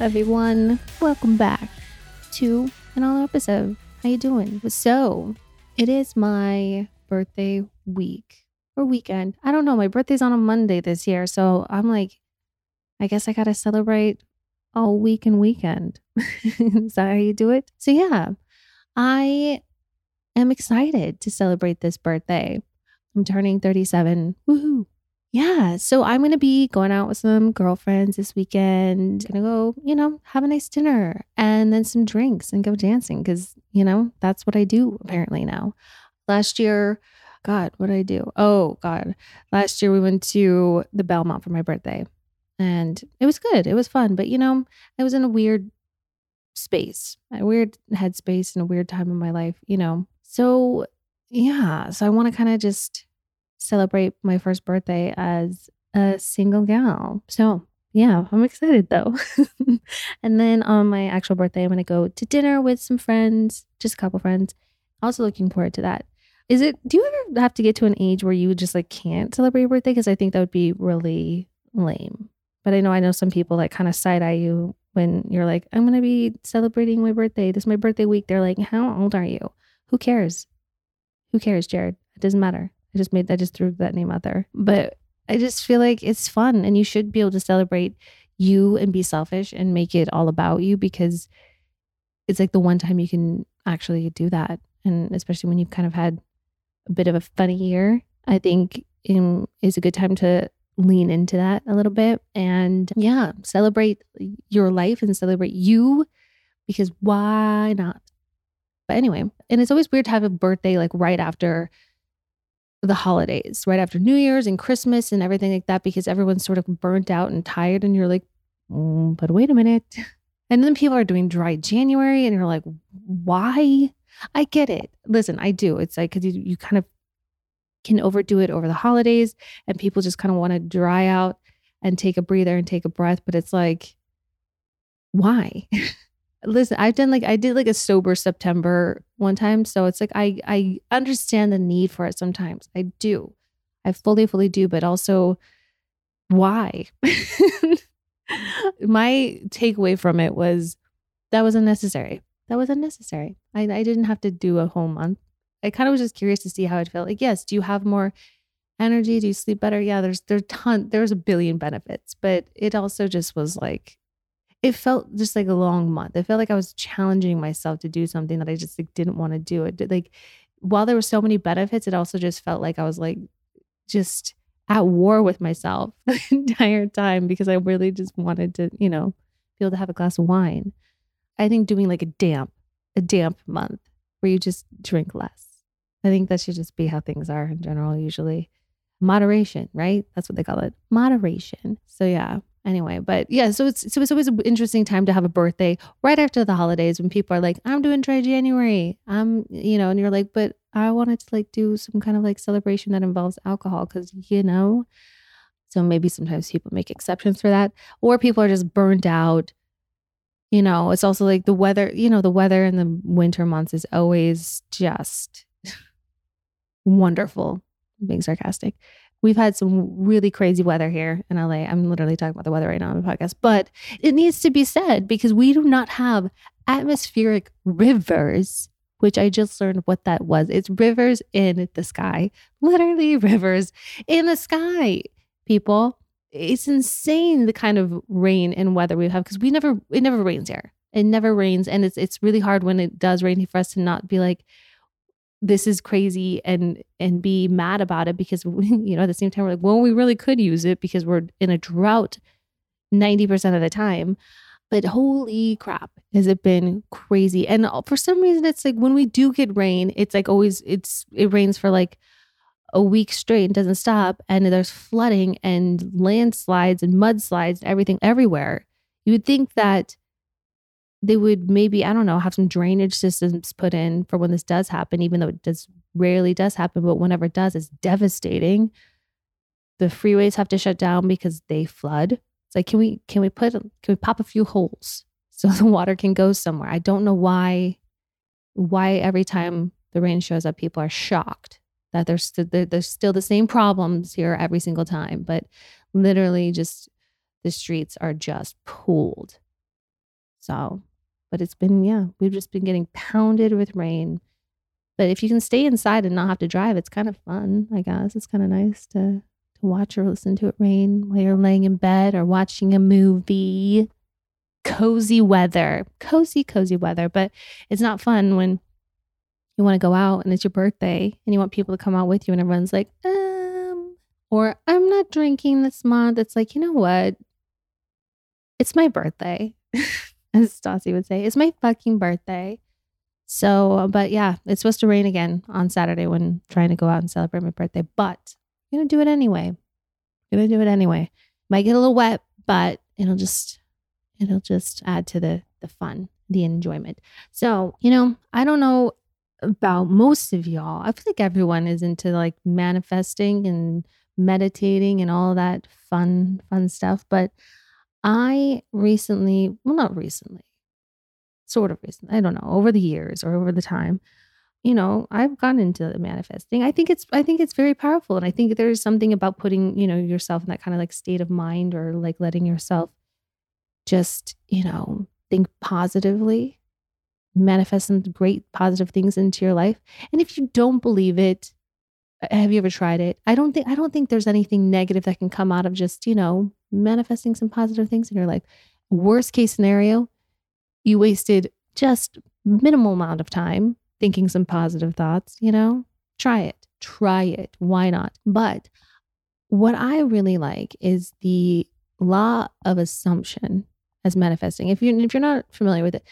Everyone. Welcome back to another episode. How you doing? So, it is my birthday week or weekend. I don't know. My birthday's on a Monday this year, so I'm like, I guess I gotta celebrate all week and weekend. is that how you do it? So yeah, I am excited to celebrate this birthday. I'm turning 37. Woohoo! Yeah, so I'm going to be going out with some girlfriends this weekend. Going to go, you know, have a nice dinner and then some drinks and go dancing because, you know, that's what I do apparently now. Last year, God, what did I do? Oh, God. Last year we went to the Belmont for my birthday and it was good. It was fun. But, you know, I was in a weird space, a weird headspace and a weird time in my life, you know. So, yeah. So I want to kind of just celebrate my first birthday as a single gal. So, yeah, I'm excited though. and then on my actual birthday, I'm going to go to dinner with some friends, just a couple friends. Also looking forward to that. Is it, do you ever have to get to an age where you just like can't celebrate your birthday? Because I think that would be really lame. But I know, I know some people like kind of side eye you when you're like, I'm going to be celebrating my birthday. This is my birthday week. They're like, How old are you? Who cares? Who cares, Jared? It doesn't matter. I just made I just threw that name out there. But I just feel like it's fun and you should be able to celebrate you and be selfish and make it all about you because it's like the one time you can actually do that. And especially when you've kind of had a bit of a funny year, I think in, is a good time to lean into that a little bit and yeah, celebrate your life and celebrate you because why not? But anyway, and it's always weird to have a birthday like right after the holidays, right after New Year's and Christmas and everything like that, because everyone's sort of burnt out and tired. And you're like, mm, but wait a minute. And then people are doing dry January, and you're like, why? I get it. Listen, I do. It's like, because you, you kind of can overdo it over the holidays, and people just kind of want to dry out and take a breather and take a breath. But it's like, why? listen i've done like i did like a sober september one time so it's like i i understand the need for it sometimes. I do. I fully fully do but also why? My takeaway from it was that was unnecessary. That was unnecessary. I, I didn't have to do a whole month. I kind of was just curious to see how it felt. Like yes do you have more energy? Do you sleep better? Yeah there's there's ton there's a billion benefits but it also just was like it felt just like a long month. It felt like I was challenging myself to do something that I just like, didn't want to do. It like while there were so many benefits, it also just felt like I was like just at war with myself the entire time because I really just wanted to, you know, be able to have a glass of wine. I think doing like a damp, a damp month where you just drink less. I think that should just be how things are in general, usually. Moderation, right? That's what they call it. Moderation. So yeah, anyway but yeah so it's so it's always an interesting time to have a birthday right after the holidays when people are like i'm doing dry january i'm um, you know and you're like but i wanted to like do some kind of like celebration that involves alcohol because you know? So maybe sometimes people make exceptions for that or people are just burnt out. You know it's also like the weather you know the weather in the winter months is always just wonderful. Being sarcastic We've had some really crazy weather here in LA. I'm literally talking about the weather right now on the podcast, but it needs to be said because we do not have atmospheric rivers, which I just learned what that was. It's rivers in the sky, literally rivers in the sky, people. It's insane the kind of rain and weather we have because we never, it never rains here. It never rains. And it's, it's really hard when it does rain for us to not be like, this is crazy and and be mad about it because we, you know at the same time we're like well we really could use it because we're in a drought 90% of the time. But holy crap has it been crazy. And uh, for some reason it's like when we do get rain it's like always it's it rains for like a week straight and doesn't stop. And there's flooding and landslides and mudslides and everything everywhere. You would think that they would maybe i don't know have some drainage systems put in for when this does happen even though it does rarely does happen but whenever it does it's devastating. The freeways have to shut down because they flood. It's like can we can we put can we pop a few holes so the water can go somewhere? I don't know why why every time the rain shows up people are shocked that there's there's still the same problems here every single time but literally just the streets are just pooled. So but it's been yeah we've just been getting pounded with rain. But if you can stay inside and not have to drive it's kind of fun i guess. It's kind of nice to to watch or listen to it rain while you're laying in bed or watching a movie. Cozy weather. Cozy cozy weather but it's not fun when you want to go out and it's your birthday and you want people to come out with you and everyone's like, um, or I'm not drinking this month. It's like, you know what? It's my birthday, as Stassi would say. It's my fucking birthday. So, but yeah, it's supposed to rain again on Saturday when trying to go out and celebrate my birthday. But I'm gonna do it anyway. I'm gonna do it anyway. Might get a little wet, but it'll just it'll just add to the the fun, the enjoyment. So, you know, I don't know about most of y'all. I feel like everyone is into like manifesting and meditating and all that fun, fun stuff. But I recently, well, not recently, sort of recently, I don't know, over the years or over the time, you know, I've gotten into manifesting. I think it's, I think it's very powerful. And I think there's something about putting, you know, yourself in that kind of like state of mind or like letting yourself just, you know, think positively manifest some great positive things into your life. And if you don't believe it, have you ever tried it? I don't think I don't think there's anything negative that can come out of just, you know, manifesting some positive things in your life. Worst case scenario, you wasted just minimal amount of time thinking some positive thoughts, you know? Try it. Try it. Why not? But what I really like is the law of assumption as manifesting. If you if you're not familiar with it,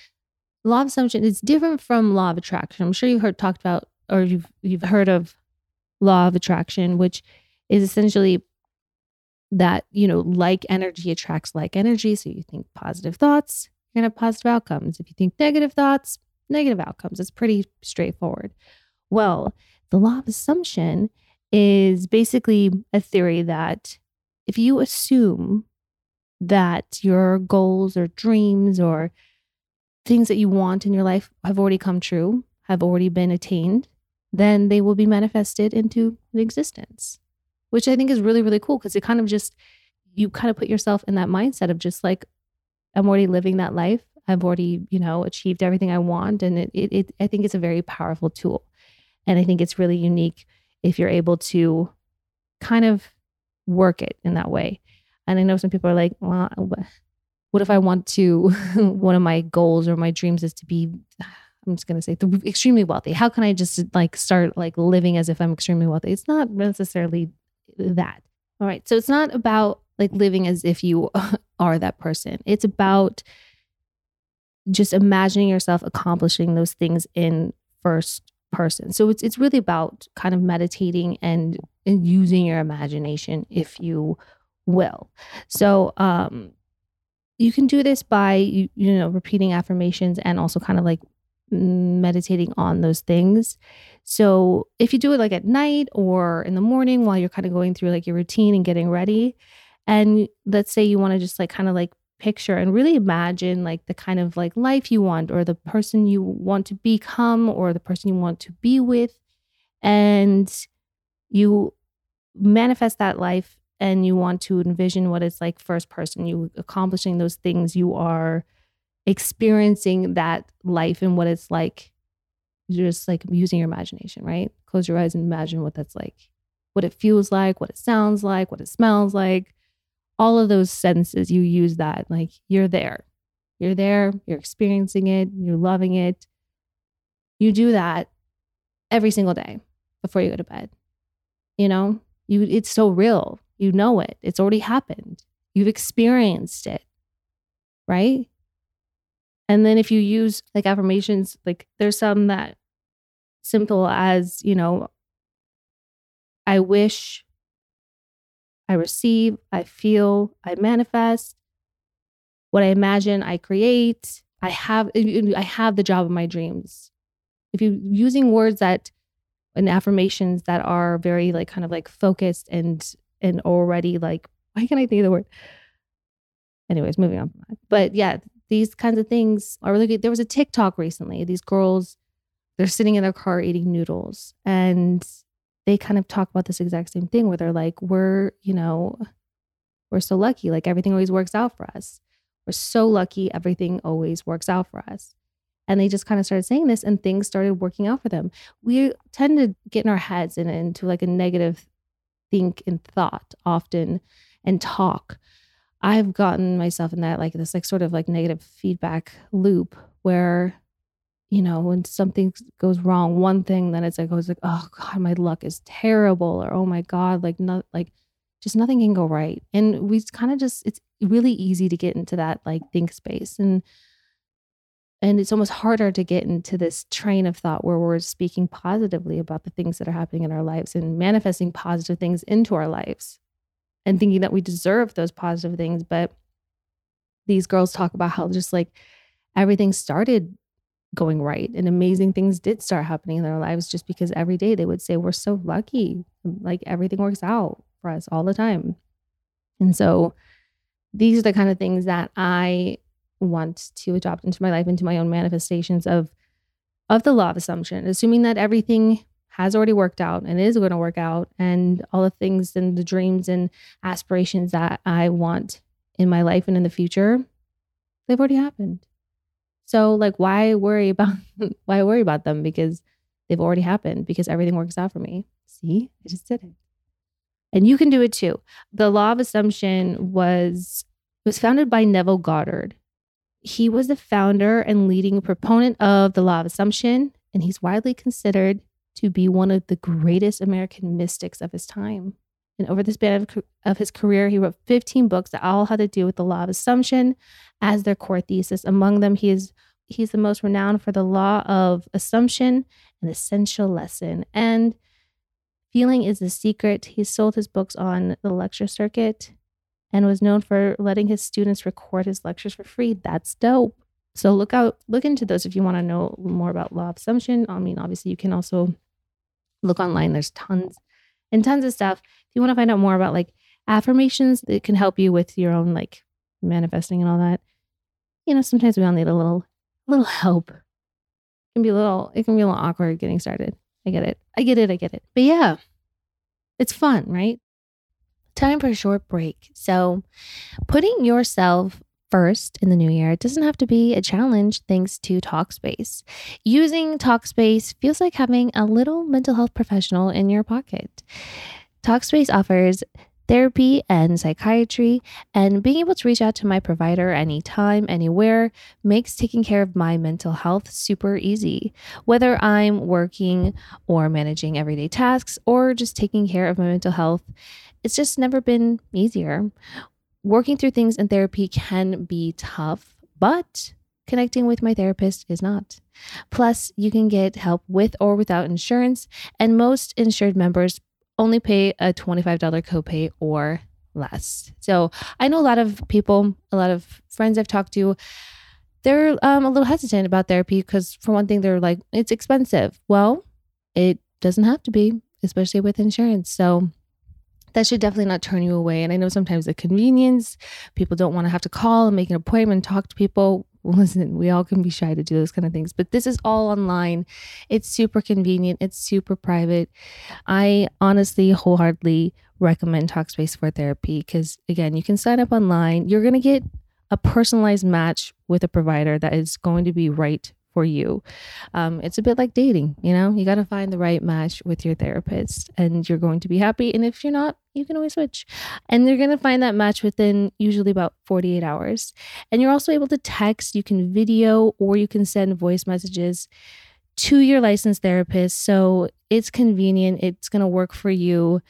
law of assumption is different from law of attraction. I'm sure you've heard talked about or you've you've heard of law of attraction, which is essentially that, you know, like energy attracts like energy. So you think positive thoughts, you're gonna have positive outcomes. If you think negative thoughts, negative outcomes. It's pretty straightforward. Well, the law of assumption is basically a theory that if you assume that your goals or dreams or things that you want in your life have already come true, have already been attained, then they will be manifested into existence, which I think is really, really cool because it kind of just, you kind of put yourself in that mindset of just like, I'm already living that life. I've already, you know, achieved everything I want. And it, it, it I think it's a very powerful tool. And I think it's really unique if you're able to kind of work it in that way. And I know some people are like, well, what if I want to, one of my goals or my dreams is to be, I'm just going to say extremely wealthy. How can I just like start like living as if I'm extremely wealthy? It's not necessarily that. All right. So it's not about like living as if you are that person. It's about just imagining yourself accomplishing those things in first person. So it's it's really about kind of meditating and, and using your imagination if you will. So um you can do this by you, you know repeating affirmations and also kind of like meditating on those things. So if you do it like at night or in the morning while you're kind of going through like your routine and getting ready, and let's say you want to just like kind of like picture and really imagine like the kind of like life you want or the person you want to become or the person you want to be with and you manifest that life and you want to envision what it's like first person, you accomplishing those things, you are experiencing that life and what it's like, you just like using your imagination, right? Close your eyes and imagine what that's like, what it feels like, what it sounds like, what it smells like. All of those senses, you use that. Like you're there. You're there, you're experiencing it, you're loving it. You do that every single day before you go to bed. You know, you it's so real you know it, it's already happened. You've experienced it, right? And then if you use like affirmations, like there's some that simple as, you know, I wish, I receive, I feel, I manifest. What I imagine, I create. I have I have the job of my dreams. If you're using words that and affirmations that are very like kind of like focused and and already like why can I think of the word? Anyways, moving on. But yeah, these kinds of things are really good. There was a TikTok recently. These girls, they're sitting in their car eating noodles and they kind of talk about this exact same thing where they're like, we're, you know, we're so lucky. Like everything always works out for us. We're so lucky. Everything always works out for us. And they just kind of started saying this and things started working out for them. We tend to get in our heads and into like a negative think and thought often and talk. I've gotten myself in that like this like sort of like negative feedback loop where you know when something goes wrong one thing then it's like oh, I was like oh god my luck is terrible or oh my god like not like just nothing can go right. And we kind of just it's really easy to get into that like think space. And and it's almost harder to get into this train of thought where we're speaking positively about the things that are happening in our lives and manifesting positive things into our lives and thinking that we deserve those positive things but these girls talk about how just like everything started going right and amazing things did start happening in their lives just because every day they would say we're so lucky um, like everything works out for us all the time. And so these are the kind of things that I want to adopt into my life, into my own manifestations of of the law of assumption, assuming that everything has already worked out and is going to work out, and all the things and the dreams and aspirations that I want in my life and in the future, they've already happened. So, like, why worry about why worry about them? Because they've already happened. Because everything works out for me. See, I just did it and you can do it too. The law of assumption was was founded by Neville Goddard. He was the founder and leading proponent of the law of assumption, and he's widely considered to be one of the greatest American mystics of his time. And over the span of, of his career, he wrote 15 books that all had to do with the law of assumption as their core thesis. Among them, he is he's the most renowned for the law of assumption, an essential lesson, and Feeling is the secret. He sold his books on the lecture circuit and was known for letting his students record his lectures for free. That's dope. So look out, look into those if you want to know more about law of assumption. I mean, obviously, you can also look online. There's tons and tons of stuff. If you want to find out more about like affirmations that can help you with your own like manifesting and all that, you know, sometimes we all need a little, little help. It can be a little, it can be a little awkward getting started. I get it. I get it. I get it. But yeah, it's fun, right? Time for a short break. So, putting yourself first in the new year, it doesn't have to be a challenge thanks to Talkspace. Using Talkspace feels like having a little mental health professional in your pocket. Talkspace offers therapy and psychiatry, and being able to reach out to my provider anytime, anywhere makes taking care of my mental health super easy. Whether I'm working or managing everyday tasks or just taking care of my mental health, it's just never been easier. Working through things in therapy can be tough, but connecting with my therapist is not. Plus, you can get help with or without insurance, and most insured members only pay a $25 copay or less. So I know a lot of people, a lot of friends I've talked to, they're um, a little hesitant about therapy because, for one thing, they're like, it's expensive. Well, it doesn't have to be, especially with insurance. So that should definitely not turn you away. And I know sometimes the convenience, people don't want to have to call and make an appointment, talk to people listen, we all can be shy to do those kind of things, but this is all online. It's super convenient, it's super private. I honestly, wholeheartedly recommend Talkspace for therapy because, again, you can sign up online. You're going to get a personalized match with a provider that is going to be right for you. Um, it's a bit like dating, you know, you got to find the right match with your therapist and you're going to be happy. And if you're not, you can always switch. And you're going to find that match within usually about 48 hours. And you're also able to text, you can video, or you can send voice messages to your licensed therapist. So it's convenient, it's going to work for you.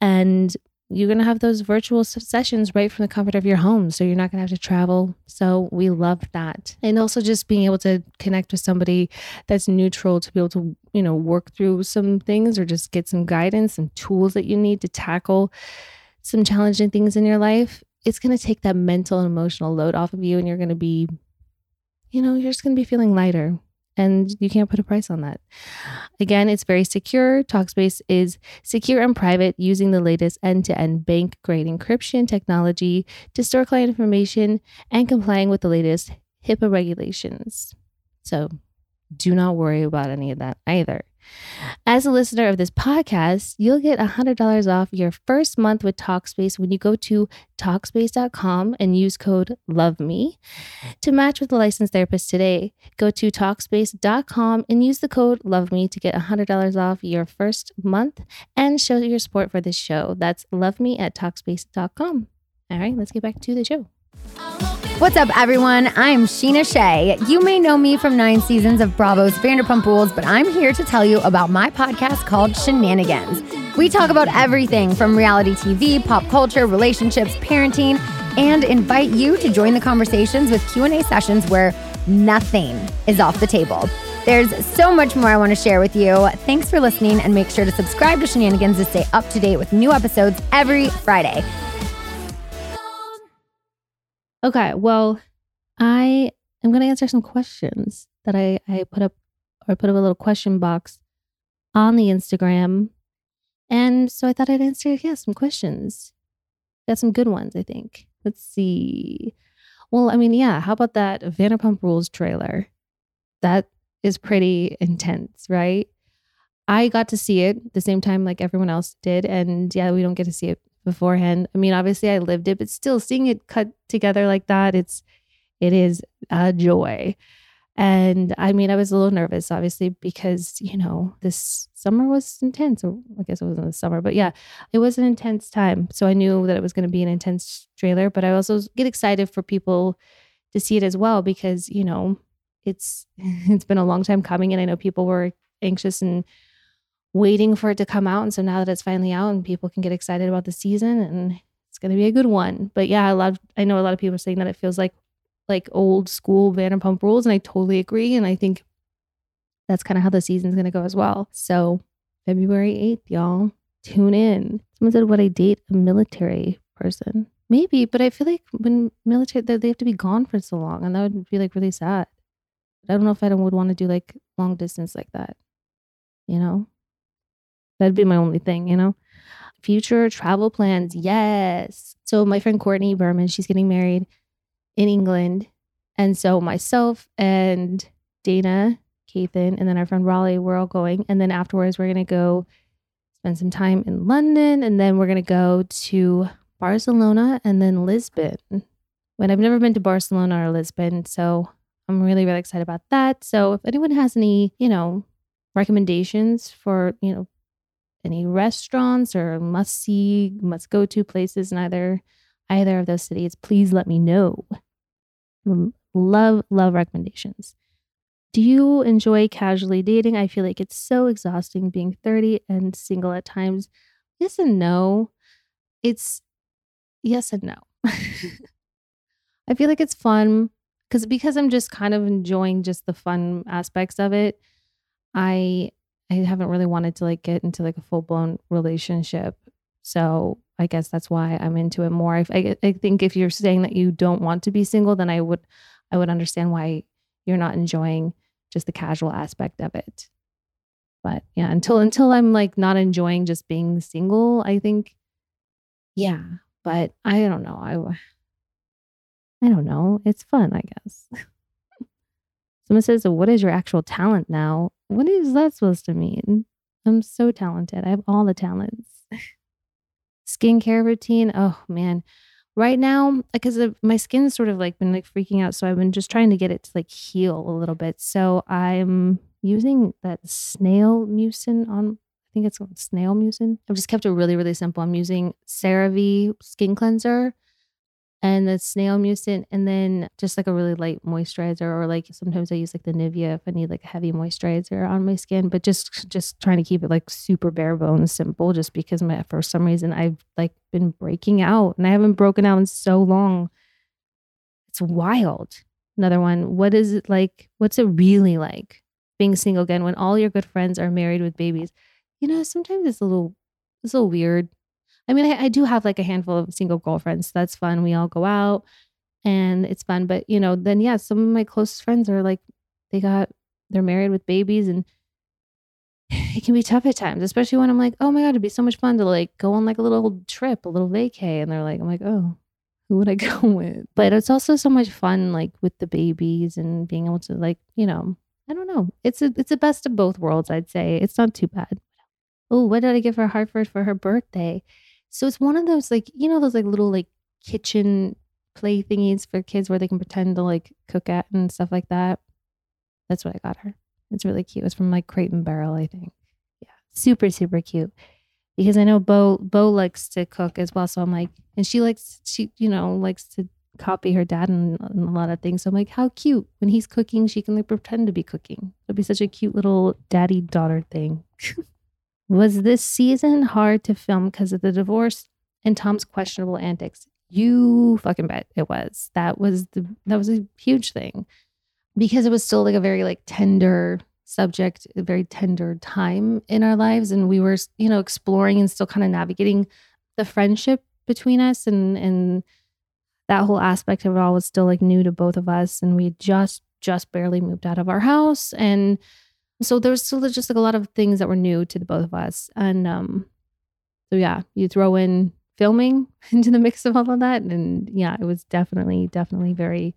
And you're going to have those virtual sessions right from the comfort of your home. So you're not going to have to travel. So we love that. And also just being able to connect with somebody that's neutral to be able to you know, work through some things or just get some guidance, some tools that you need to tackle some challenging things in your life, it's going to take that mental and emotional load off of you and you're going to be you know, you're just going to be feeling lighter and you can't put a price on that. Again, it's very secure. Talkspace is secure and private using the latest end to end bank grade encryption technology to store client information and complying with the latest HIPAA regulations. So do not worry about any of that either. As a listener of this podcast, you'll get $100 off your first month with Talkspace when you go to Talkspace.com and use code LOVEME. To match with a licensed therapist today, go to Talkspace.com and use the code LOVEME to get $100 off your first month and show your support for this show. That's LOVEME at Talkspace.com. All right, let's get back to the show. What's up, everyone? I'm Scheana Shay. You may know me from nine seasons of Bravo's Vanderpump Rules, but I'm here to tell you about my podcast called Scheananigans. We talk about everything from reality TV, pop culture, relationships, parenting, and invite you to join the conversations with Q&A sessions where nothing is off the table. There's so much more I want to share with you. Thanks for listening and make sure to subscribe to Scheananigans to stay up to date with new episodes every Friday. Okay, well, I am going to answer some questions that I, I put up or put up a little question box on the Instagram. And so I thought I'd answer, yeah, some questions. Got some good ones, I think. Let's see. Well, I mean, yeah, how about that Vanderpump Rules trailer? That is pretty intense, right? I got to see it the same time like everyone else did. And yeah, we don't get to see it beforehand. I mean, obviously I lived it, but still seeing it cut together like that, it's it is a joy. And I mean, I was a little nervous, obviously, because, you know, this summer was intense. Or I guess it wasn't the summer, but yeah, it was an intense time. So I knew that it was going to be an intense trailer, but I also get excited for people to see it as well because, you know, it's it's been a long time coming and I know people were anxious and waiting for it to come out. And so now that it's finally out and people can get excited about the season and it's going to be a good one. But yeah, I love, I know a lot of people are saying that it feels like, like old school Vanderpump rules. And I totally agree. And I think that's kind of how the season's going to go as well. So February 8th, y'all tune in. Someone said, would I date a military person? Maybe, but I feel like when military, they have to be gone for so long and that would be like really sad. I don't know if I would want to do like long distance like that, you know? That'd be my only thing, you know? Future travel plans, yes. So, my friend Courtney Berman, she's getting married in England. And so, myself and Dayna, Kathan, and then our friend Raleigh, we're all going. And then afterwards, we're going to go spend some time in London. And then we're going to go to Barcelona and then Lisbon. When I've never been to Barcelona or Lisbon. So, I'm really, really excited about that. So, if anyone has any, you know, recommendations for, you know, any restaurants or must see, must go to places in either either of those cities, please let me know. Mm, love, love recommendations. Do you enjoy casually dating? I feel like it's so exhausting being 30 and single at times. Yes and no. It's yes and no. I feel like it's fun because because I'm just kind of enjoying just the fun aspects of it. I I haven't really wanted to like get into like a full blown relationship. So I guess that's why I'm into it more. I, I, I think if you're saying that you don't want to be single, then I would I would understand why you're not enjoying just the casual aspect of it. But yeah, until until I'm like not enjoying just being single, I think yeah. But I don't know. I I don't know. It's fun, I guess. Someone says, What is your actual talent now? What is that supposed to mean? I'm so talented. I have all the talents. Skincare routine. Oh, man. Right now, because my skin's sort of like been like freaking out. So I've been just trying to get it to like heal a little bit. So I'm using that snail mucin on I think it's snail mucin. I've just kept it really, really simple. I'm using CeraVe skin cleanser and the snail mucin and then just like a really light moisturizer or like sometimes I use like the Nivea if I need like a heavy moisturizer on my skin but just just trying to keep it like super bare bones simple just because my for some reason I've like been breaking out and I haven't broken out in so long it's wild another one what is it like what's it really like being single again when all your good friends are married with babies. You know, sometimes it's a little it's a little weird. I mean, I, I do have like a handful of single girlfriends. So that's fun. We all go out and it's fun. But you know, then yeah, some of my closest friends are like they got they're married with babies and it can be tough at times, especially when I'm like, oh my God, it'd be so much fun to like go on like a little trip, a little vacay. And they're like, I'm like, oh, who would I go with? But it's also so much fun, like with the babies and being able to like, you know, I don't know. It's a it's the best of both worlds, I'd say. It's not too bad. Oh, what did I give her Hartford for her birthday? So it's one of those like, you know, those like little like kitchen play thingies for kids where they can pretend to like cook at and stuff like that. That's what I got her. It's really cute. It's from like Crate and Barrel, I think. Yeah, super super cute. Because I know Bo Bo likes to cook as well, so I'm like, and she likes she you know likes to copy her dad and a lot of things. So I'm like, how cute when he's cooking, she can like pretend to be cooking. It'll be such a cute little daddy daughter thing. Was this season hard to film because of the divorce and Tom's questionable antics? You fucking bet it was. That was the that was a huge thing because it was still like a very like tender subject, a very tender time in our lives. And we were, you know, exploring and still kind of navigating the friendship between us and and that whole aspect of it all was still like new to both of us. And we just just barely moved out of our house. And so there was still just like a lot of things that were new to the both of us. And um so yeah, you throw in filming into the mix of all of that. And yeah, it was definitely, definitely very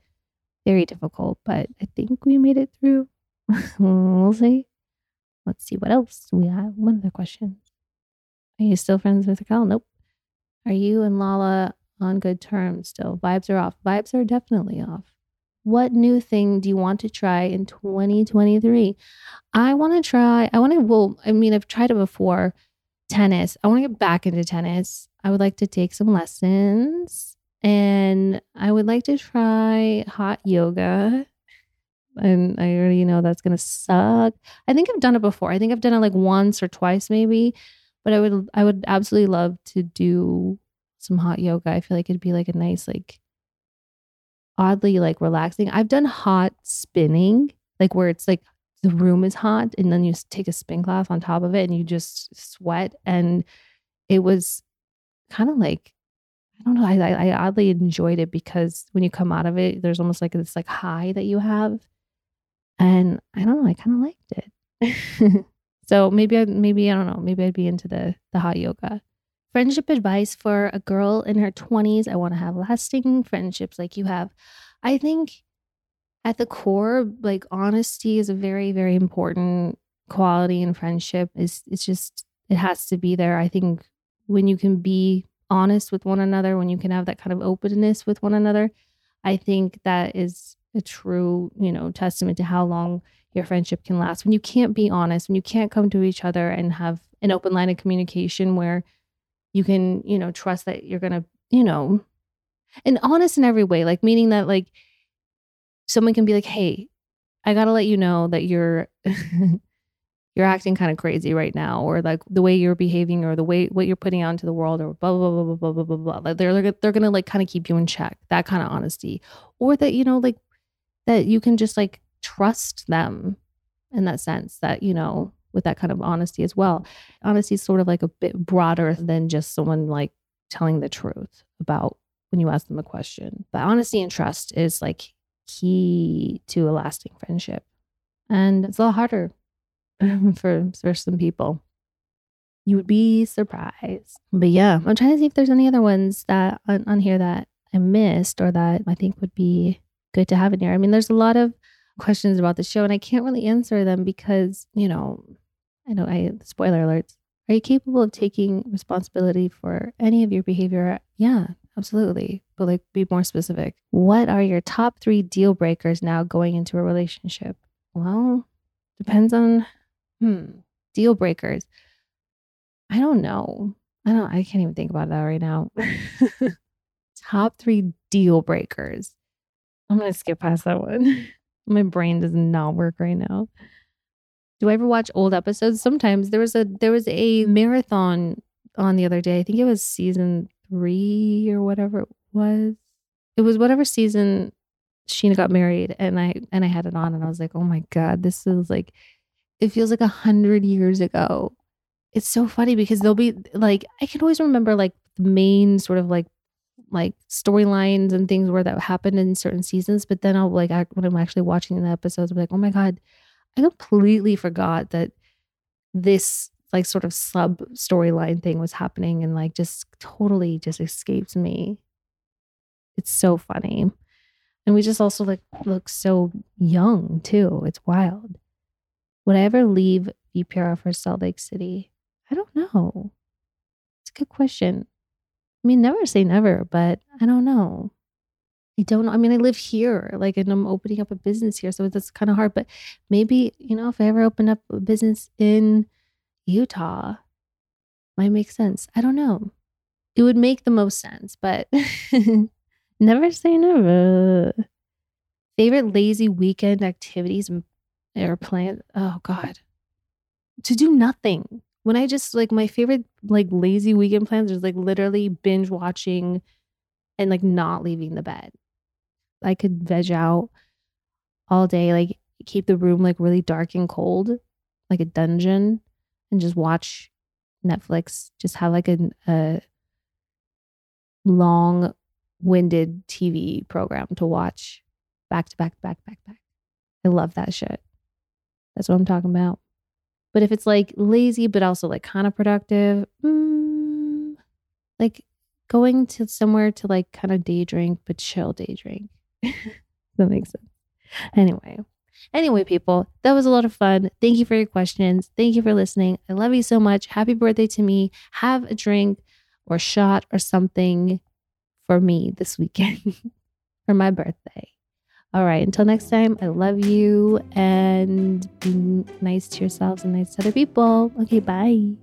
very difficult, but I think we made it through. we'll see. Let's see what else we have. One other question. Are you still friends with Raquel? Nope. Are you and Lala on good terms still? Vibes are off. Vibes are definitely off. What new thing do you want to try in 2023? I want to try, I want to, well, I mean, I've tried it before tennis. I want to get back into tennis. I would like to take some lessons. And I would like to try hot yoga. And I already know that's going to suck. I think I've done it before. I think I've done it like once or twice maybe, but I would I would absolutely love to do some hot yoga. I feel like it'd be like a nice like oddly like relaxing. I've done hot spinning, like where it's like the room is hot and then you take a spin class on top of it and you just sweat and it was kind of like I don't know. I, I oddly enjoyed it because when you come out of it, there's almost like this like high that you have, and I don't know. I kind of liked it. so maybe I maybe I don't know. Maybe I'd be into the the hot yoga. Friendship advice for a girl in her 20s. I want to have lasting friendships like you have. I think at the core, like honesty is a very very important quality in friendship. Is it's just it has to be there. I think when you can be honest with one another, when you can have that kind of openness with one another, I think that is a true, you know, testament to how long your friendship can last. When you can't be honest, when you can't come to each other and have an open line of communication where you can, you know, trust that you're going to, you know, and honest in every way, like meaning that like someone can be like, "Hey, I got to let you know that you're you're acting kind of crazy right now, or like the way you're behaving, or the way what you're putting out into the world, or blah blah blah blah blah blah blah blah. Like they're they're gonna like kind of keep you in check. That kind of honesty, or that you know like that you can just like trust them in that sense. That you know with that kind of honesty as well. Honesty is sort of like a bit broader than just someone like telling the truth about when you ask them a question. But honesty and trust is like key to a lasting friendship. And it's a lot harder for for some people. You would be surprised. But yeah, I'm trying to see if there's any other ones that on, on here that I missed or that I think would be good to have in here. I mean, there's a lot of questions about the show and I can't really answer them because, you know, I know I spoiler alerts. Are you capable of taking responsibility for any of your behavior? Yeah, absolutely. But like be more specific. What are your top 3 deal breakers now going into a relationship? Well, depends on Hmm. Deal breakers. I don't know. I don't I can't even think about that right now. Top three deal breakers. I'm gonna skip past that one. My brain does not work right now. Do I ever watch old episodes? Sometimes there was a there was a marathon on the other day. I think it was season three or whatever it was. It was whatever season Scheana got married and I and I had it on and I was like, oh my God, this is like it feels like a hundred years ago. It's so funny because they'll be like I can always remember like the main sort of like like storylines and things where that happened in certain seasons, but then I'll like I, when I'm actually watching the episodes, I'm like, oh my God, I completely forgot that this like sort of sub storyline thing was happening and like just totally just escapes me. It's so funny. And we just also like look so young too. It's wild. Would I ever leave VPR for Salt Lake City? I don't know. It's a good question. I mean, never say never, but I don't know. I don't know. I mean, I live here, like, and I'm opening up a business here, so it's kind of hard. But maybe, you know, if I ever open up a business in Utah, might make sense. I don't know. It would make the most sense, but never say never. Favorite lazy weekend activities or plans? Oh God, to do nothing. When I just like my favorite like lazy weekend plans is like literally binge watching and like not leaving the bed. I could veg out all day, like keep the room like really dark and cold, like a dungeon, and just watch Netflix. Just have like a, a long winded TV program to watch back to back back, back, back. I love that shit. That's what I'm talking about. But if it's like lazy, but also like kind of productive, mm, like going to somewhere to like kind of day drink, but chill day drink. that makes sense. Anyway, anyway, people, that was a lot of fun. Thank you for your questions. Thank you for listening. I love you so much. Happy birthday to me. Have a drink or shot or something for me this weekend for my birthday. All right, until next time, I love you and be nice to yourselves and nice to other people. Okay, bye.